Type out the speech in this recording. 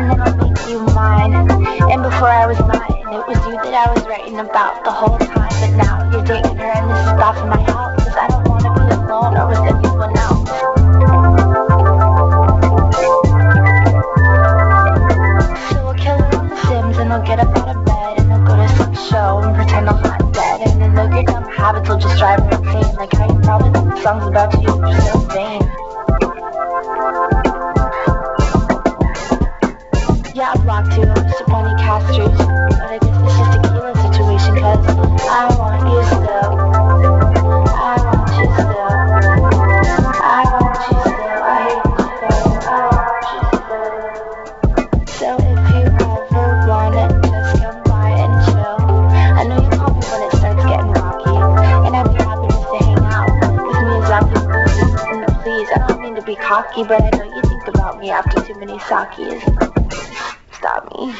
And then I'll make you mine. And before I was mine, it was you that I was writing about the whole time. But now you're dating her and this is off my house. Cause I don't wanna be alone or with anyone else. So we'll kill her on The Sims and I'll get up out of bed and I'll go to some show and pretend I'm not dead. And then look, your dumb habits will just drive her insane. Like how you probably think song's about you, you're so vain. Just a bunny casters. But I guess it's just a tequila situation, cause I want you still. I want you still. I want you still. I hate. I want you still. So if you ever want it, just come by and chill. I know you call me when it starts getting rocky. And I'd be happy just to hang out with me And please, I don't mean to be cocky, but I know you think about me after too many sakis. Stop me.